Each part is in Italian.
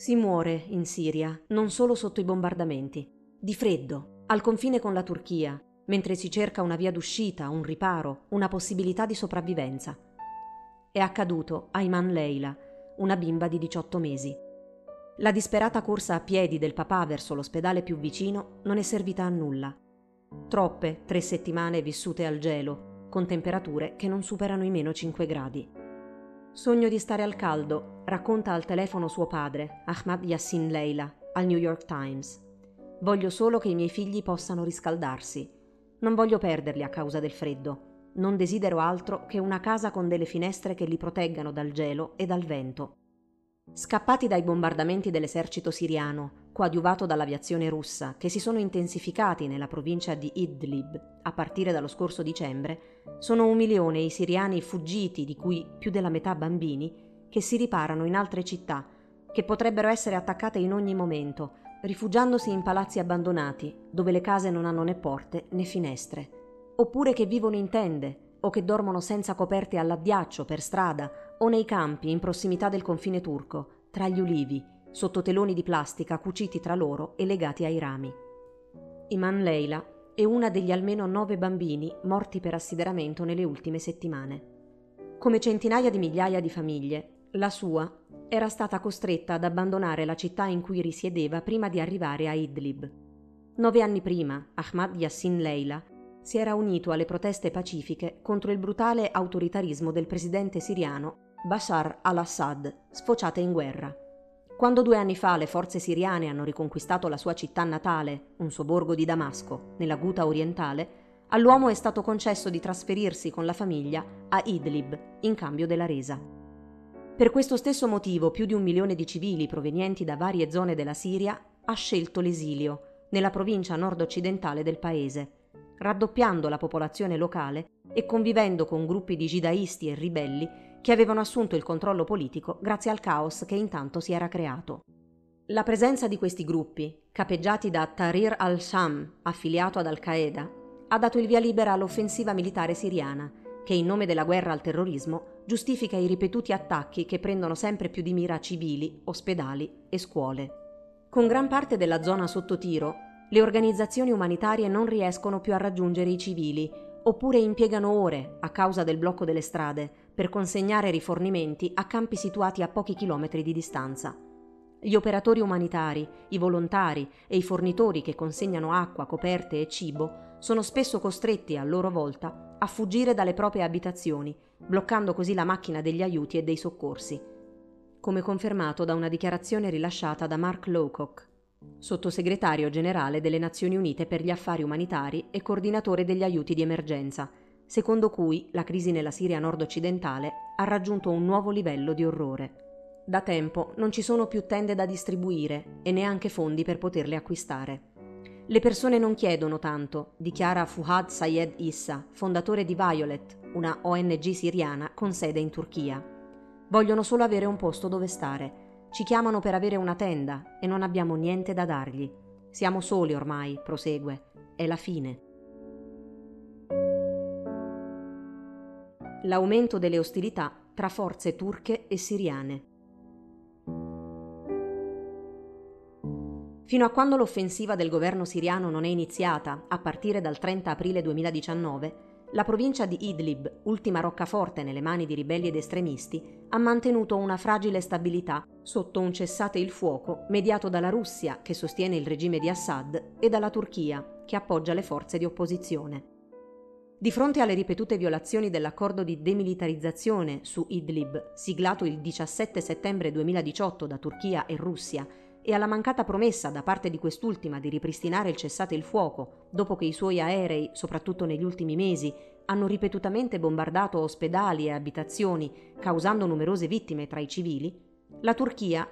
Si muore in Siria, non solo sotto i bombardamenti, di freddo, al confine con la Turchia, mentre si cerca una via d'uscita, un riparo, una possibilità di sopravvivenza. È accaduto a Iman Leila, una bimba di 18 mesi. La disperata corsa a piedi del papà verso l'ospedale più vicino non è servita a nulla. Troppe tre settimane vissute al gelo, con temperature che non superano i meno 5 gradi. Sogno di stare al caldo, racconta al telefono suo padre, Ahmad Yassin Leila, al New York Times. Voglio solo che i miei figli possano riscaldarsi. Non voglio perderli a causa del freddo. Non desidero altro che una casa con delle finestre che li proteggano dal gelo e dal vento. Scappati dai bombardamenti dell'esercito siriano, coadiuvato dall'aviazione russa, che si sono intensificati nella provincia di Idlib a partire dallo scorso dicembre, sono un milione i siriani fuggiti, di cui più della metà bambini, che si riparano in altre città, che potrebbero essere attaccate in ogni momento, rifugiandosi in palazzi abbandonati, dove le case non hanno né porte né finestre, oppure che vivono in tende o che dormono senza coperte all'addiaccio per strada o nei campi in prossimità del confine turco, tra gli ulivi, sotto teloni di plastica cuciti tra loro e legati ai rami. Iman Leila è una degli almeno nove bambini morti per assideramento nelle ultime settimane. Come centinaia di migliaia di famiglie, la sua era stata costretta ad abbandonare la città in cui risiedeva prima di arrivare a Idlib. Nove anni prima, Ahmad Yassin Leila si era unito alle proteste pacifiche contro il brutale autoritarismo del presidente siriano Bashar al-Assad, sfociate in guerra. Quando due anni fa le forze siriane hanno riconquistato la sua città natale, un sobborgo di Damasco, nella Guta orientale, all'uomo è stato concesso di trasferirsi con la famiglia a Idlib in cambio della resa. Per questo stesso motivo più di un milione di civili provenienti da varie zone della Siria ha scelto l'esilio nella provincia nord-occidentale del paese, raddoppiando la popolazione locale e convivendo con gruppi di jihadisti e ribelli che avevano assunto il controllo politico grazie al caos che intanto si era creato. La presenza di questi gruppi, capeggiati da Tahrir al-Sham, affiliato ad Al-Qaeda, ha dato il via libera all'offensiva militare siriana, che in nome della guerra al terrorismo giustifica i ripetuti attacchi che prendono sempre più di mira civili, ospedali e scuole. Con gran parte della zona sotto tiro, le organizzazioni umanitarie non riescono più a raggiungere i civili, oppure impiegano ore, a causa del blocco delle strade, per consegnare rifornimenti a campi situati a pochi chilometri di distanza. Gli operatori umanitari, i volontari e i fornitori che consegnano acqua, coperte e cibo sono spesso costretti a loro volta a fuggire dalle proprie abitazioni, bloccando così la macchina degli aiuti e dei soccorsi, come confermato da una dichiarazione rilasciata da Mark Lowcock, sottosegretario generale delle Nazioni Unite per gli affari umanitari e coordinatore degli aiuti di emergenza, secondo cui la crisi nella Siria nord-occidentale ha raggiunto un nuovo livello di orrore. Da tempo non ci sono più tende da distribuire e neanche fondi per poterle acquistare. Le persone non chiedono tanto, dichiara Fuhad Sayed Issa, fondatore di Violet, una ONG siriana con sede in Turchia. Vogliono solo avere un posto dove stare. Ci chiamano per avere una tenda e non abbiamo niente da dargli. Siamo soli ormai, prosegue. È la fine. L'aumento delle ostilità tra forze turche e siriane. Fino a quando l'offensiva del governo siriano non è iniziata, a partire dal 30 aprile 2019, la provincia di Idlib, ultima roccaforte nelle mani di ribelli ed estremisti, ha mantenuto una fragile stabilità sotto un cessate il fuoco mediato dalla Russia, che sostiene il regime di Assad, e dalla Turchia, che appoggia le forze di opposizione. Di fronte alle ripetute violazioni dell'accordo di demilitarizzazione su Idlib, siglato il 17 settembre 2018 da Turchia e Russia, e alla mancata promessa da parte di quest'ultima di ripristinare il cessate il fuoco, dopo che i suoi aerei, soprattutto negli ultimi mesi, hanno ripetutamente bombardato ospedali e abitazioni, causando numerose vittime tra i civili, la Turchia,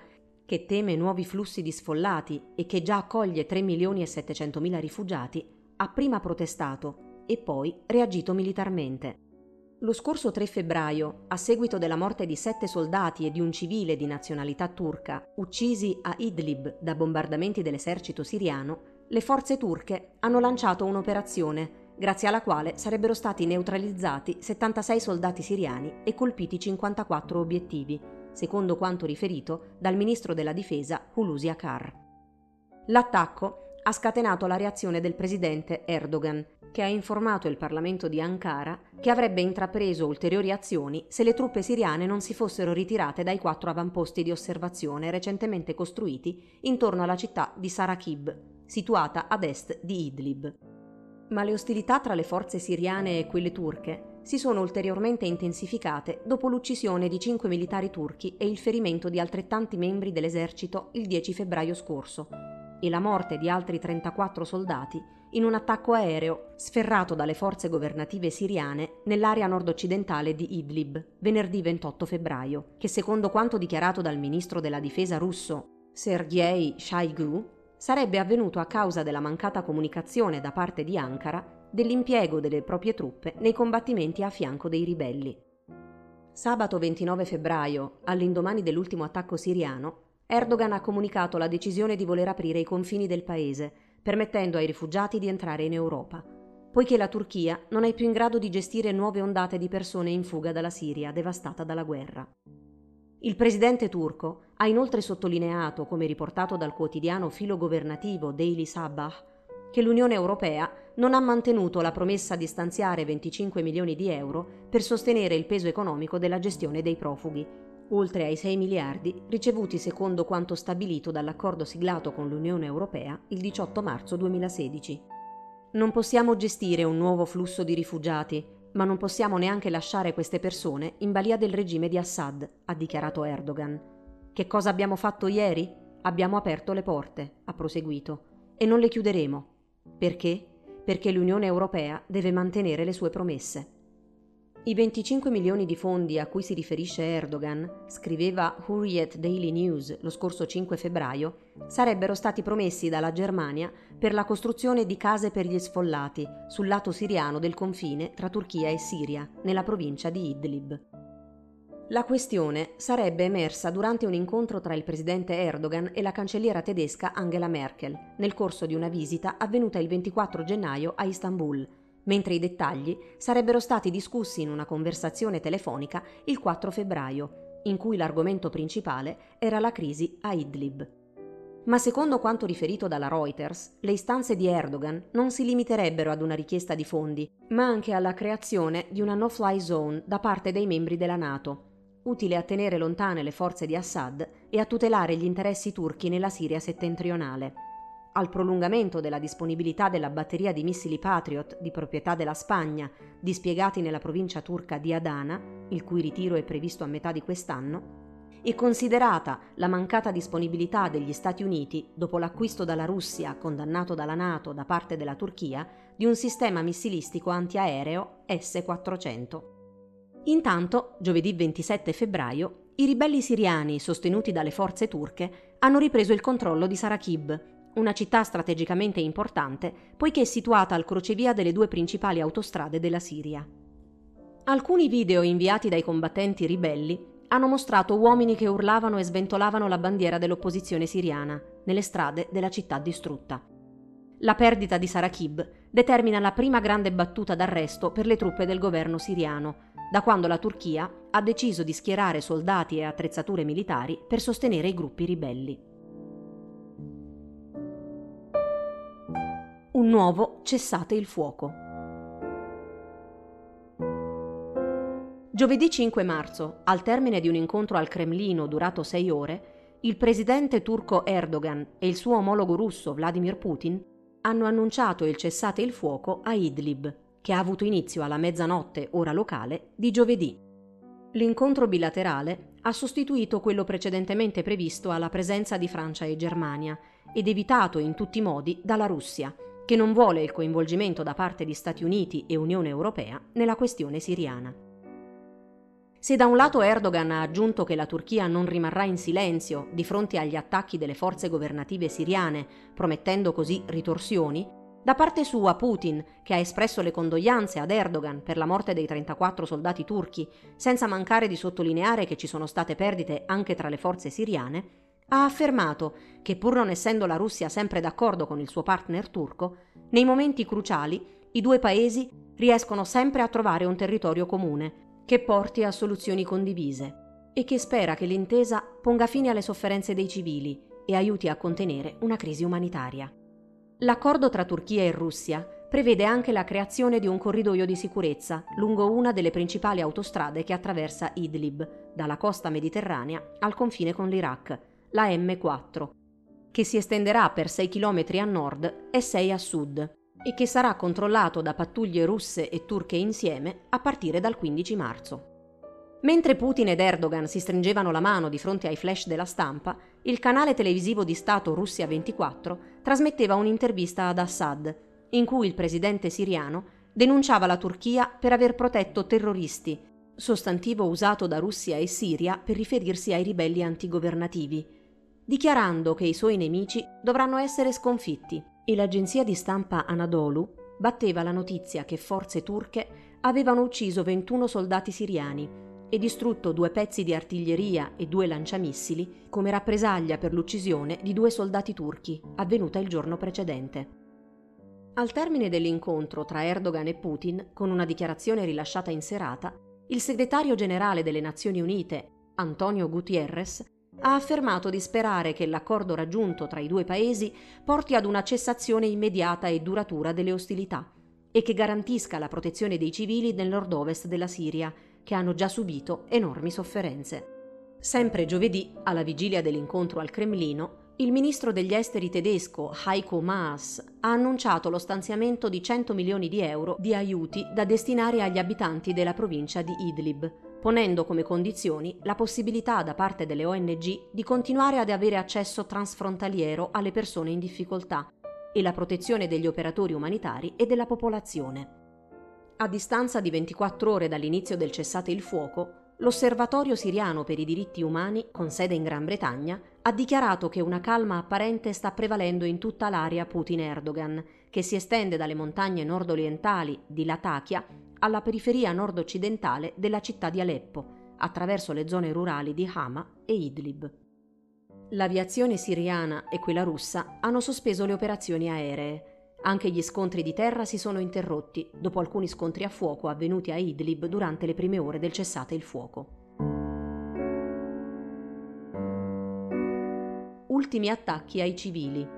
che teme nuovi flussi di sfollati e che già accoglie 3 milioni e 700 mila rifugiati, ha prima protestato e poi reagito militarmente. Lo scorso 3 febbraio, a seguito della morte di sette soldati e di un civile di nazionalità turca uccisi a Idlib da bombardamenti dell'esercito siriano, le forze turche hanno lanciato un'operazione grazie alla quale sarebbero stati neutralizzati 76 soldati siriani e colpiti 54 obiettivi, secondo quanto riferito dal ministro della difesa Hulusi Akar. L'attacco ha scatenato la reazione del presidente Erdogan, che ha informato il Parlamento di Ankara che avrebbe intrapreso ulteriori azioni se le truppe siriane non si fossero ritirate dai quattro avamposti di osservazione recentemente costruiti intorno alla città di Sarakib, situata ad est di Idlib. Ma le ostilità tra le forze siriane e quelle turche si sono ulteriormente intensificate dopo l'uccisione di cinque militari turchi e il ferimento di altrettanti membri dell'esercito il 10 febbraio scorso, e la morte di altri 34 soldati in un attacco aereo sferrato dalle forze governative siriane nell'area nord-occidentale di Idlib venerdì 28 febbraio, che secondo quanto dichiarato dal ministro della difesa russo Sergei Shoigu sarebbe avvenuto a causa della mancata comunicazione da parte di Ankara dell'impiego delle proprie truppe nei combattimenti a fianco dei ribelli. Sabato 29 febbraio, all'indomani dell'ultimo attacco siriano, Erdogan ha comunicato la decisione di voler aprire i confini del paese permettendo ai rifugiati di entrare in Europa, poiché la Turchia non è più in grado di gestire nuove ondate di persone in fuga dalla Siria devastata dalla guerra. Il presidente turco ha inoltre sottolineato, come riportato dal quotidiano filogovernativo Daily Sabah, che l'Unione Europea non ha mantenuto la promessa di stanziare 25 milioni di euro per sostenere il peso economico della gestione dei profughi, oltre ai 6 miliardi ricevuti secondo quanto stabilito dall'accordo siglato con l'Unione Europea il 18 marzo 2016. Non possiamo gestire un nuovo flusso di rifugiati, ma non possiamo neanche lasciare queste persone in balia del regime di Assad, ha dichiarato Erdogan. Che cosa abbiamo fatto ieri? Abbiamo aperto le porte, ha proseguito, e non le chiuderemo. Perché? Perché l'Unione Europea deve mantenere le sue promesse. I 25 milioni di fondi a cui si riferisce Erdogan, scriveva Hurriyet Daily News lo scorso 5 febbraio, sarebbero stati promessi dalla Germania per la costruzione di case per gli sfollati sul lato siriano del confine tra Turchia e Siria, nella provincia di Idlib. La questione sarebbe emersa durante un incontro tra il presidente Erdogan e la cancelliera tedesca Angela Merkel, nel corso di una visita avvenuta il 24 gennaio a Istanbul, mentre i dettagli sarebbero stati discussi in una conversazione telefonica il 4 febbraio, in cui l'argomento principale era la crisi a Idlib. Ma secondo quanto riferito dalla Reuters, le istanze di Erdogan non si limiterebbero ad una richiesta di fondi, ma anche alla creazione di una no-fly zone da parte dei membri della Nato, utile a tenere lontane le forze di Assad e a tutelare gli interessi turchi nella Siria settentrionale al prolungamento della disponibilità della batteria di missili Patriot di proprietà della Spagna, dispiegati nella provincia turca di Adana, il cui ritiro è previsto a metà di quest'anno, e considerata la mancata disponibilità degli Stati Uniti dopo l'acquisto dalla Russia, condannato dalla Nato da parte della Turchia, di un sistema missilistico antiaereo S-400. Intanto, giovedì 27 febbraio, i ribelli siriani, sostenuti dalle forze turche, hanno ripreso il controllo di Sarakib, una città strategicamente importante poiché è situata al crocevia delle due principali autostrade della Siria. Alcuni video inviati dai combattenti ribelli hanno mostrato uomini che urlavano e sventolavano la bandiera dell'opposizione siriana nelle strade della città distrutta. La perdita di Sarakib determina la prima grande battuta d'arresto per le truppe del governo siriano, da quando la Turchia ha deciso di schierare soldati e attrezzature militari per sostenere i gruppi ribelli. Un nuovo cessate il fuoco. Giovedì 5 marzo, al termine di un incontro al Cremlino durato sei ore, il presidente turco Erdogan e il suo omologo russo Vladimir Putin hanno annunciato il cessate il fuoco a Idlib, che ha avuto inizio alla mezzanotte ora locale di giovedì. L'incontro bilaterale ha sostituito quello precedentemente previsto alla presenza di Francia e Germania ed evitato in tutti i modi dalla Russia, che non vuole il coinvolgimento da parte di Stati Uniti e Unione Europea nella questione siriana. Se da un lato Erdogan ha aggiunto che la Turchia non rimarrà in silenzio di fronte agli attacchi delle forze governative siriane, promettendo così ritorsioni, da parte sua Putin, che ha espresso le condoglianze ad Erdogan per la morte dei 34 soldati turchi, senza mancare di sottolineare che ci sono state perdite anche tra le forze siriane, ha affermato che pur non essendo la Russia sempre d'accordo con il suo partner turco, nei momenti cruciali i due paesi riescono sempre a trovare un territorio comune che porti a soluzioni condivise e che spera che l'intesa ponga fine alle sofferenze dei civili e aiuti a contenere una crisi umanitaria. L'accordo tra Turchia e Russia prevede anche la creazione di un corridoio di sicurezza lungo una delle principali autostrade che attraversa Idlib, dalla costa mediterranea al confine con l'Iraq, la M4, che si estenderà per 6 km a nord e 6 a sud e che sarà controllato da pattuglie russe e turche insieme a partire dal 15 marzo. Mentre Putin ed Erdogan si stringevano la mano di fronte ai flash della stampa, il canale televisivo di Stato Russia 24 trasmetteva un'intervista ad Assad, in cui il presidente siriano denunciava la Turchia per aver protetto terroristi, sostantivo usato da Russia e Siria per riferirsi ai ribelli antigovernativi, dichiarando che i suoi nemici dovranno essere sconfitti e l'agenzia di stampa Anadolu batteva la notizia che forze turche avevano ucciso 21 soldati siriani e distrutto due pezzi di artiglieria e due lanciamissili come rappresaglia per l'uccisione di due soldati turchi, avvenuta il giorno precedente. Al termine dell'incontro tra Erdogan e Putin, con una dichiarazione rilasciata in serata, il segretario generale delle Nazioni Unite, Antonio Gutierrez, ha affermato di sperare che l'accordo raggiunto tra i due paesi porti ad una cessazione immediata e duratura delle ostilità e che garantisca la protezione dei civili nel nord-ovest della Siria, che hanno già subito enormi sofferenze. Sempre giovedì, alla vigilia dell'incontro al Cremlino, il ministro degli esteri tedesco Heiko Maas ha annunciato lo stanziamento di 100 milioni di euro di aiuti da destinare agli abitanti della provincia di Idlib, ponendo come condizioni la possibilità da parte delle ONG di continuare ad avere accesso transfrontaliero alle persone in difficoltà e la protezione degli operatori umanitari e della popolazione. A distanza di 24 ore dall'inizio del cessate il fuoco, l'Osservatorio siriano per i diritti umani, con sede in Gran Bretagna, ha dichiarato che una calma apparente sta prevalendo in tutta l'area Putin-Erdogan, che si estende dalle montagne nord-orientali di Latakia alla periferia nord-occidentale della città di Aleppo, attraverso le zone rurali di Hama e Idlib. L'aviazione siriana e quella russa hanno sospeso le operazioni aeree. Anche gli scontri di terra si sono interrotti dopo alcuni scontri a fuoco avvenuti a Idlib durante le prime ore del cessate il fuoco. Ultimi attacchi ai civili.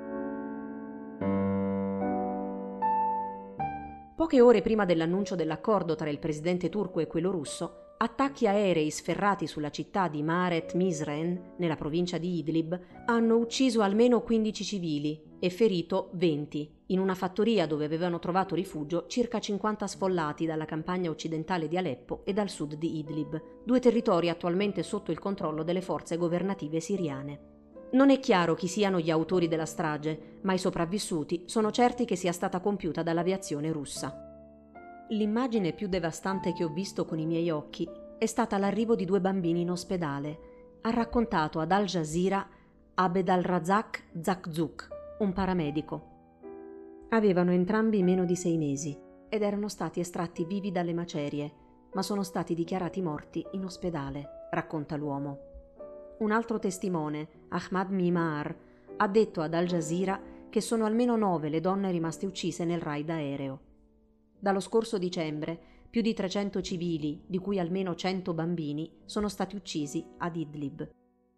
Poche ore prima dell'annuncio dell'accordo tra il presidente turco e quello russo, attacchi aerei sferrati sulla città di Maret Misren, nella provincia di Idlib, hanno ucciso almeno 15 civili e ferito 20, in una fattoria dove avevano trovato rifugio circa 50 sfollati dalla campagna occidentale di Aleppo e dal sud di Idlib, due territori attualmente sotto il controllo delle forze governative siriane. Non è chiaro chi siano gli autori della strage, ma i sopravvissuti sono certi che sia stata compiuta dall'aviazione russa. L'immagine più devastante che ho visto con i miei occhi è stata l'arrivo di due bambini in ospedale. Ha raccontato ad Al Jazeera Abed al-Razak Zakzuk, un paramedico. Avevano entrambi meno di sei mesi ed erano stati estratti vivi dalle macerie, ma sono stati dichiarati morti in ospedale, racconta l'uomo. Un altro testimone, Ahmad Mimar, ha detto ad Al Jazeera che sono almeno nove le donne rimaste uccise nel raid aereo. Dallo scorso dicembre, più di 300 civili, di cui almeno 100 bambini, sono stati uccisi ad Idlib.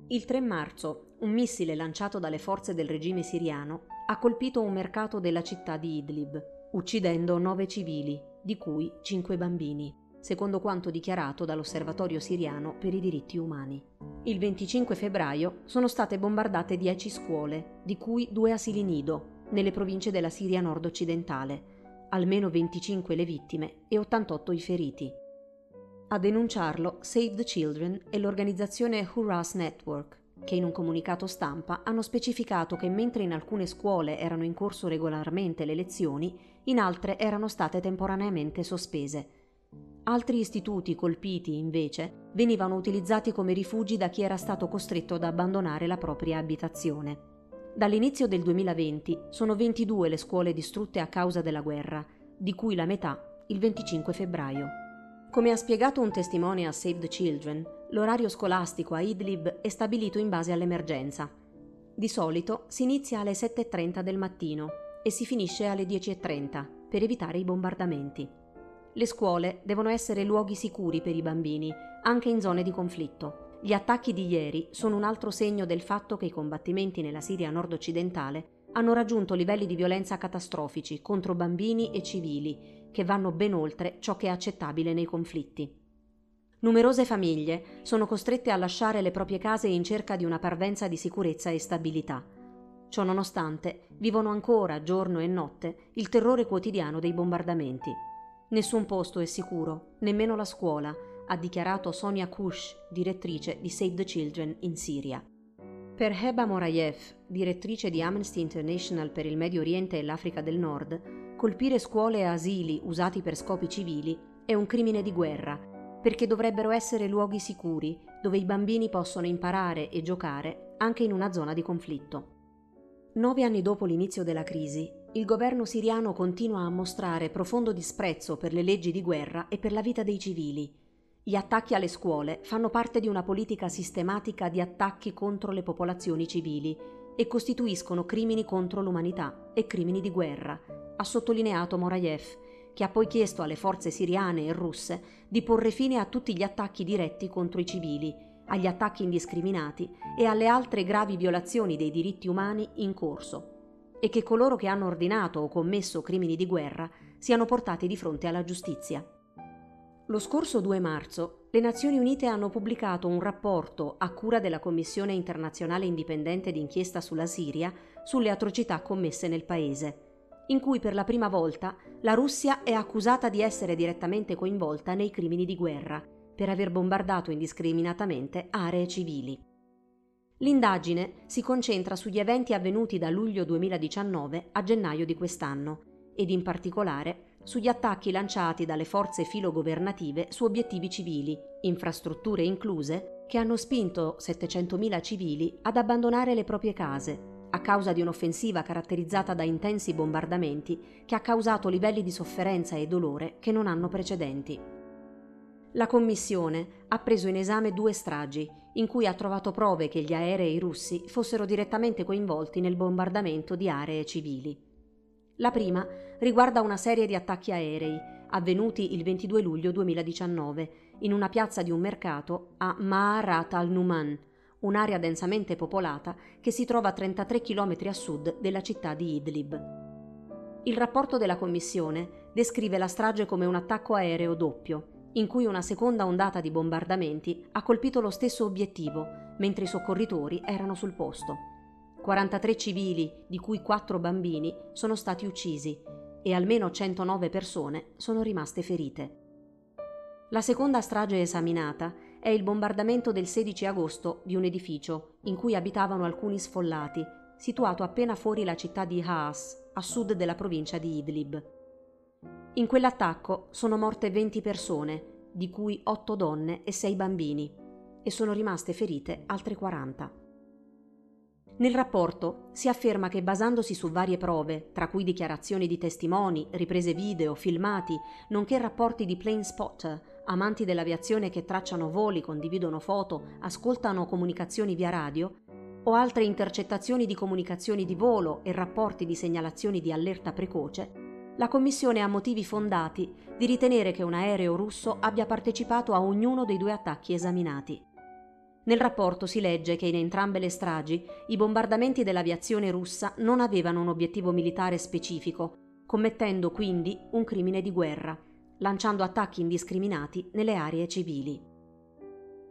Il 3 marzo, un missile lanciato dalle forze del regime siriano ha colpito un mercato della città di Idlib, uccidendo nove civili, di cui cinque bambini secondo quanto dichiarato dall'Osservatorio siriano per i diritti umani. Il 25 febbraio sono state bombardate 10 scuole, di cui due asili nido, nelle province della Siria nord-occidentale, almeno 25 le vittime e 88 i feriti. A denunciarlo Save the Children e l'organizzazione Hurras Network, che in un comunicato stampa hanno specificato che mentre in alcune scuole erano in corso regolarmente le lezioni, in altre erano state temporaneamente sospese Altri istituti colpiti, invece, venivano utilizzati come rifugi da chi era stato costretto ad abbandonare la propria abitazione. Dall'inizio del 2020 sono 22 le scuole distrutte a causa della guerra, di cui la metà il 25 febbraio. Come ha spiegato un testimone a Save the Children, l'orario scolastico a Idlib è stabilito in base all'emergenza. Di solito si inizia alle 7.30 del mattino e si finisce alle 10.30 per evitare i bombardamenti. Le scuole devono essere luoghi sicuri per i bambini, anche in zone di conflitto, gli attacchi di ieri sono un altro segno del fatto che i combattimenti nella Siria nord-occidentale hanno raggiunto livelli di violenza catastrofici contro bambini e civili, che vanno ben oltre ciò che è accettabile nei conflitti. Numerose famiglie sono costrette a lasciare le proprie case in cerca di una parvenza di sicurezza e stabilità. Ciò nonostante, vivono ancora, giorno e notte, il terrore quotidiano dei bombardamenti. Nessun posto è sicuro, nemmeno la scuola, ha dichiarato Sonia Kush, direttrice di Save the Children in Siria. Per Heba Morayev, direttrice di Amnesty International per il Medio Oriente e l'Africa del Nord, colpire scuole e asili usati per scopi civili è un crimine di guerra, perché dovrebbero essere luoghi sicuri dove i bambini possono imparare e giocare anche in una zona di conflitto. Nove anni dopo l'inizio della crisi, il governo siriano continua a mostrare profondo disprezzo per le leggi di guerra e per la vita dei civili. Gli attacchi alle scuole fanno parte di una politica sistematica di attacchi contro le popolazioni civili e costituiscono crimini contro l'umanità e crimini di guerra, ha sottolineato Morayev, che ha poi chiesto alle forze siriane e russe di porre fine a tutti gli attacchi diretti contro i civili, agli attacchi indiscriminati e alle altre gravi violazioni dei diritti umani in corso, e che coloro che hanno ordinato o commesso crimini di guerra siano portati di fronte alla giustizia. Lo scorso 2 marzo le Nazioni Unite hanno pubblicato un rapporto a cura della Commissione internazionale indipendente d'inchiesta sulla Siria sulle atrocità commesse nel paese, in cui per la prima volta la Russia è accusata di essere direttamente coinvolta nei crimini di guerra per aver bombardato indiscriminatamente aree civili. L'indagine si concentra sugli eventi avvenuti da luglio 2019 a gennaio di quest'anno ed in particolare sugli attacchi lanciati dalle forze filogovernative su obiettivi civili, infrastrutture incluse, che hanno spinto 700.000 civili ad abbandonare le proprie case a causa di un'offensiva caratterizzata da intensi bombardamenti che ha causato livelli di sofferenza e dolore che non hanno precedenti. La Commissione ha preso in esame due stragi in cui ha trovato prove che gli aerei russi fossero direttamente coinvolti nel bombardamento di aree civili. La prima riguarda una serie di attacchi aerei avvenuti il 22 luglio 2019 in una piazza di un mercato a Ma'arat al-Numan, un'area densamente popolata che si trova a 33 km a sud della città di Idlib. Il rapporto della Commissione descrive la strage come un attacco aereo doppio, in cui una seconda ondata di bombardamenti ha colpito lo stesso obiettivo, mentre i soccorritori erano sul posto. 43 civili, di cui 4 bambini, sono stati uccisi e almeno 109 persone sono rimaste ferite. La seconda strage esaminata è il bombardamento del 16 agosto di un edificio in cui abitavano alcuni sfollati, situato appena fuori la città di Haas, a sud della provincia di Idlib. In quell'attacco sono morte 20 persone, di cui 8 donne e 6 bambini, e sono rimaste ferite altre 40. Nel rapporto si afferma che basandosi su varie prove, tra cui dichiarazioni di testimoni, riprese video, filmati, nonché rapporti di plane spotter, amanti dell'aviazione che tracciano voli, condividono foto, ascoltano comunicazioni via radio, o altre intercettazioni di comunicazioni di volo e rapporti di segnalazioni di allerta precoce, la Commissione ha motivi fondati di ritenere che un aereo russo abbia partecipato a ognuno dei due attacchi esaminati. Nel rapporto si legge che in entrambe le stragi i bombardamenti dell'aviazione russa non avevano un obiettivo militare specifico, commettendo quindi un crimine di guerra, lanciando attacchi indiscriminati nelle aree civili.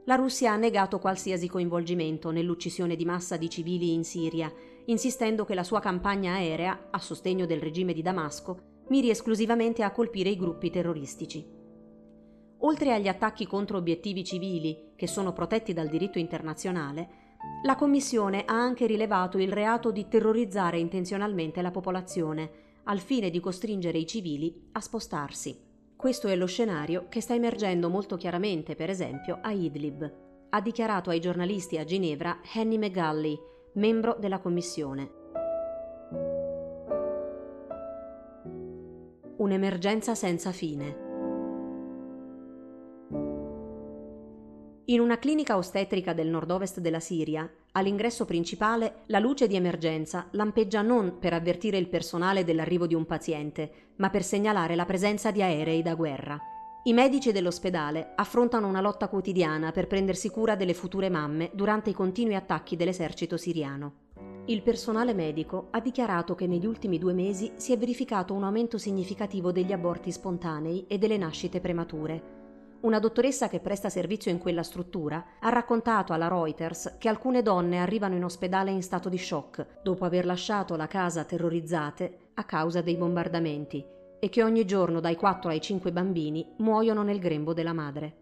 La Russia ha negato qualsiasi coinvolgimento nell'uccisione di massa di civili in Siria, insistendo che la sua campagna aerea, a sostegno del regime di Damasco, miri esclusivamente a colpire i gruppi terroristici. Oltre agli attacchi contro obiettivi civili, che sono protetti dal diritto internazionale, la Commissione ha anche rilevato il reato di terrorizzare intenzionalmente la popolazione, al fine di costringere i civili a spostarsi. Questo è lo scenario che sta emergendo molto chiaramente, per esempio, a Idlib, ha dichiarato ai giornalisti a Ginevra Henny McGully, membro della Commissione. Un'emergenza senza fine. In una clinica ostetrica del nord-ovest della Siria, all'ingresso principale, la luce di emergenza lampeggia non per avvertire il personale dell'arrivo di un paziente, ma per segnalare la presenza di aerei da guerra. I medici dell'ospedale affrontano una lotta quotidiana per prendersi cura delle future mamme durante i continui attacchi dell'esercito siriano. Il personale medico ha dichiarato che negli ultimi due mesi si è verificato un aumento significativo degli aborti spontanei e delle nascite premature. Una dottoressa che presta servizio in quella struttura ha raccontato alla Reuters che alcune donne arrivano in ospedale in stato di shock dopo aver lasciato la casa terrorizzate a causa dei bombardamenti e che ogni giorno dai 4 ai 5 bambini muoiono nel grembo della madre.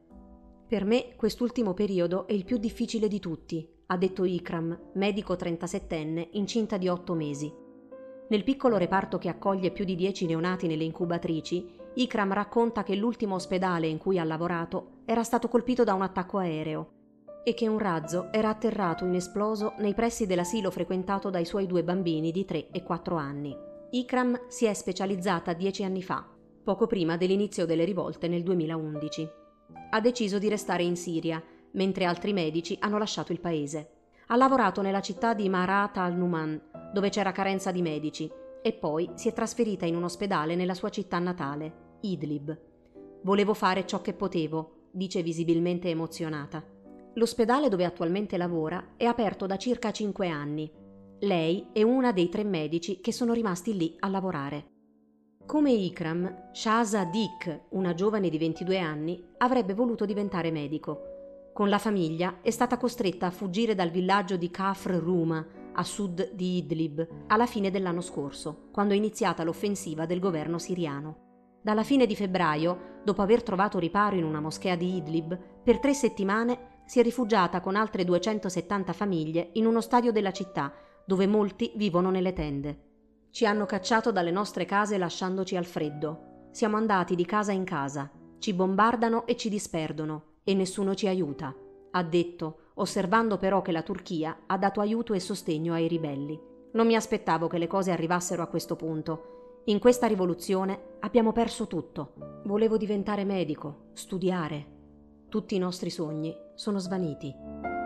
Per me quest'ultimo periodo è il più difficile di tutti, ha detto Ikram, medico 37enne, incinta di 8 mesi. Nel piccolo reparto che accoglie più di 10 neonati nelle incubatrici, Ikram racconta che l'ultimo ospedale in cui ha lavorato era stato colpito da un attacco aereo e che un razzo era atterrato inesploso nei pressi dell'asilo frequentato dai suoi due bambini di 3 e 4 anni. Ikram si è specializzata dieci anni fa, poco prima dell'inizio delle rivolte nel 2011. Ha deciso di restare in Siria, mentre altri medici hanno lasciato il paese. Ha lavorato nella città di Marat al-Numan, dove c'era carenza di medici, e poi si è trasferita in un ospedale nella sua città natale, Idlib. Volevo fare ciò che potevo, dice visibilmente emozionata. L'ospedale dove attualmente lavora è aperto da circa cinque anni lei è una dei tre medici che sono rimasti lì a lavorare. Come Ikram, Shaza Dik, una giovane di 22 anni, avrebbe voluto diventare medico. Con la famiglia è stata costretta a fuggire dal villaggio di Kafr Ruma, a sud di Idlib, alla fine dell'anno scorso, quando è iniziata l'offensiva del governo siriano. Dalla fine di febbraio, dopo aver trovato riparo in una moschea di Idlib, per tre settimane si è rifugiata con altre 270 famiglie in uno stadio della città dove molti vivono nelle tende. Ci hanno cacciato dalle nostre case lasciandoci al freddo. Siamo andati di casa in casa. Ci bombardano e ci disperdono e nessuno ci aiuta, ha detto, osservando però che la Turchia ha dato aiuto e sostegno ai ribelli. Non mi aspettavo che le cose arrivassero a questo punto. In questa rivoluzione abbiamo perso tutto. Volevo diventare medico, studiare. Tutti i nostri sogni sono svaniti.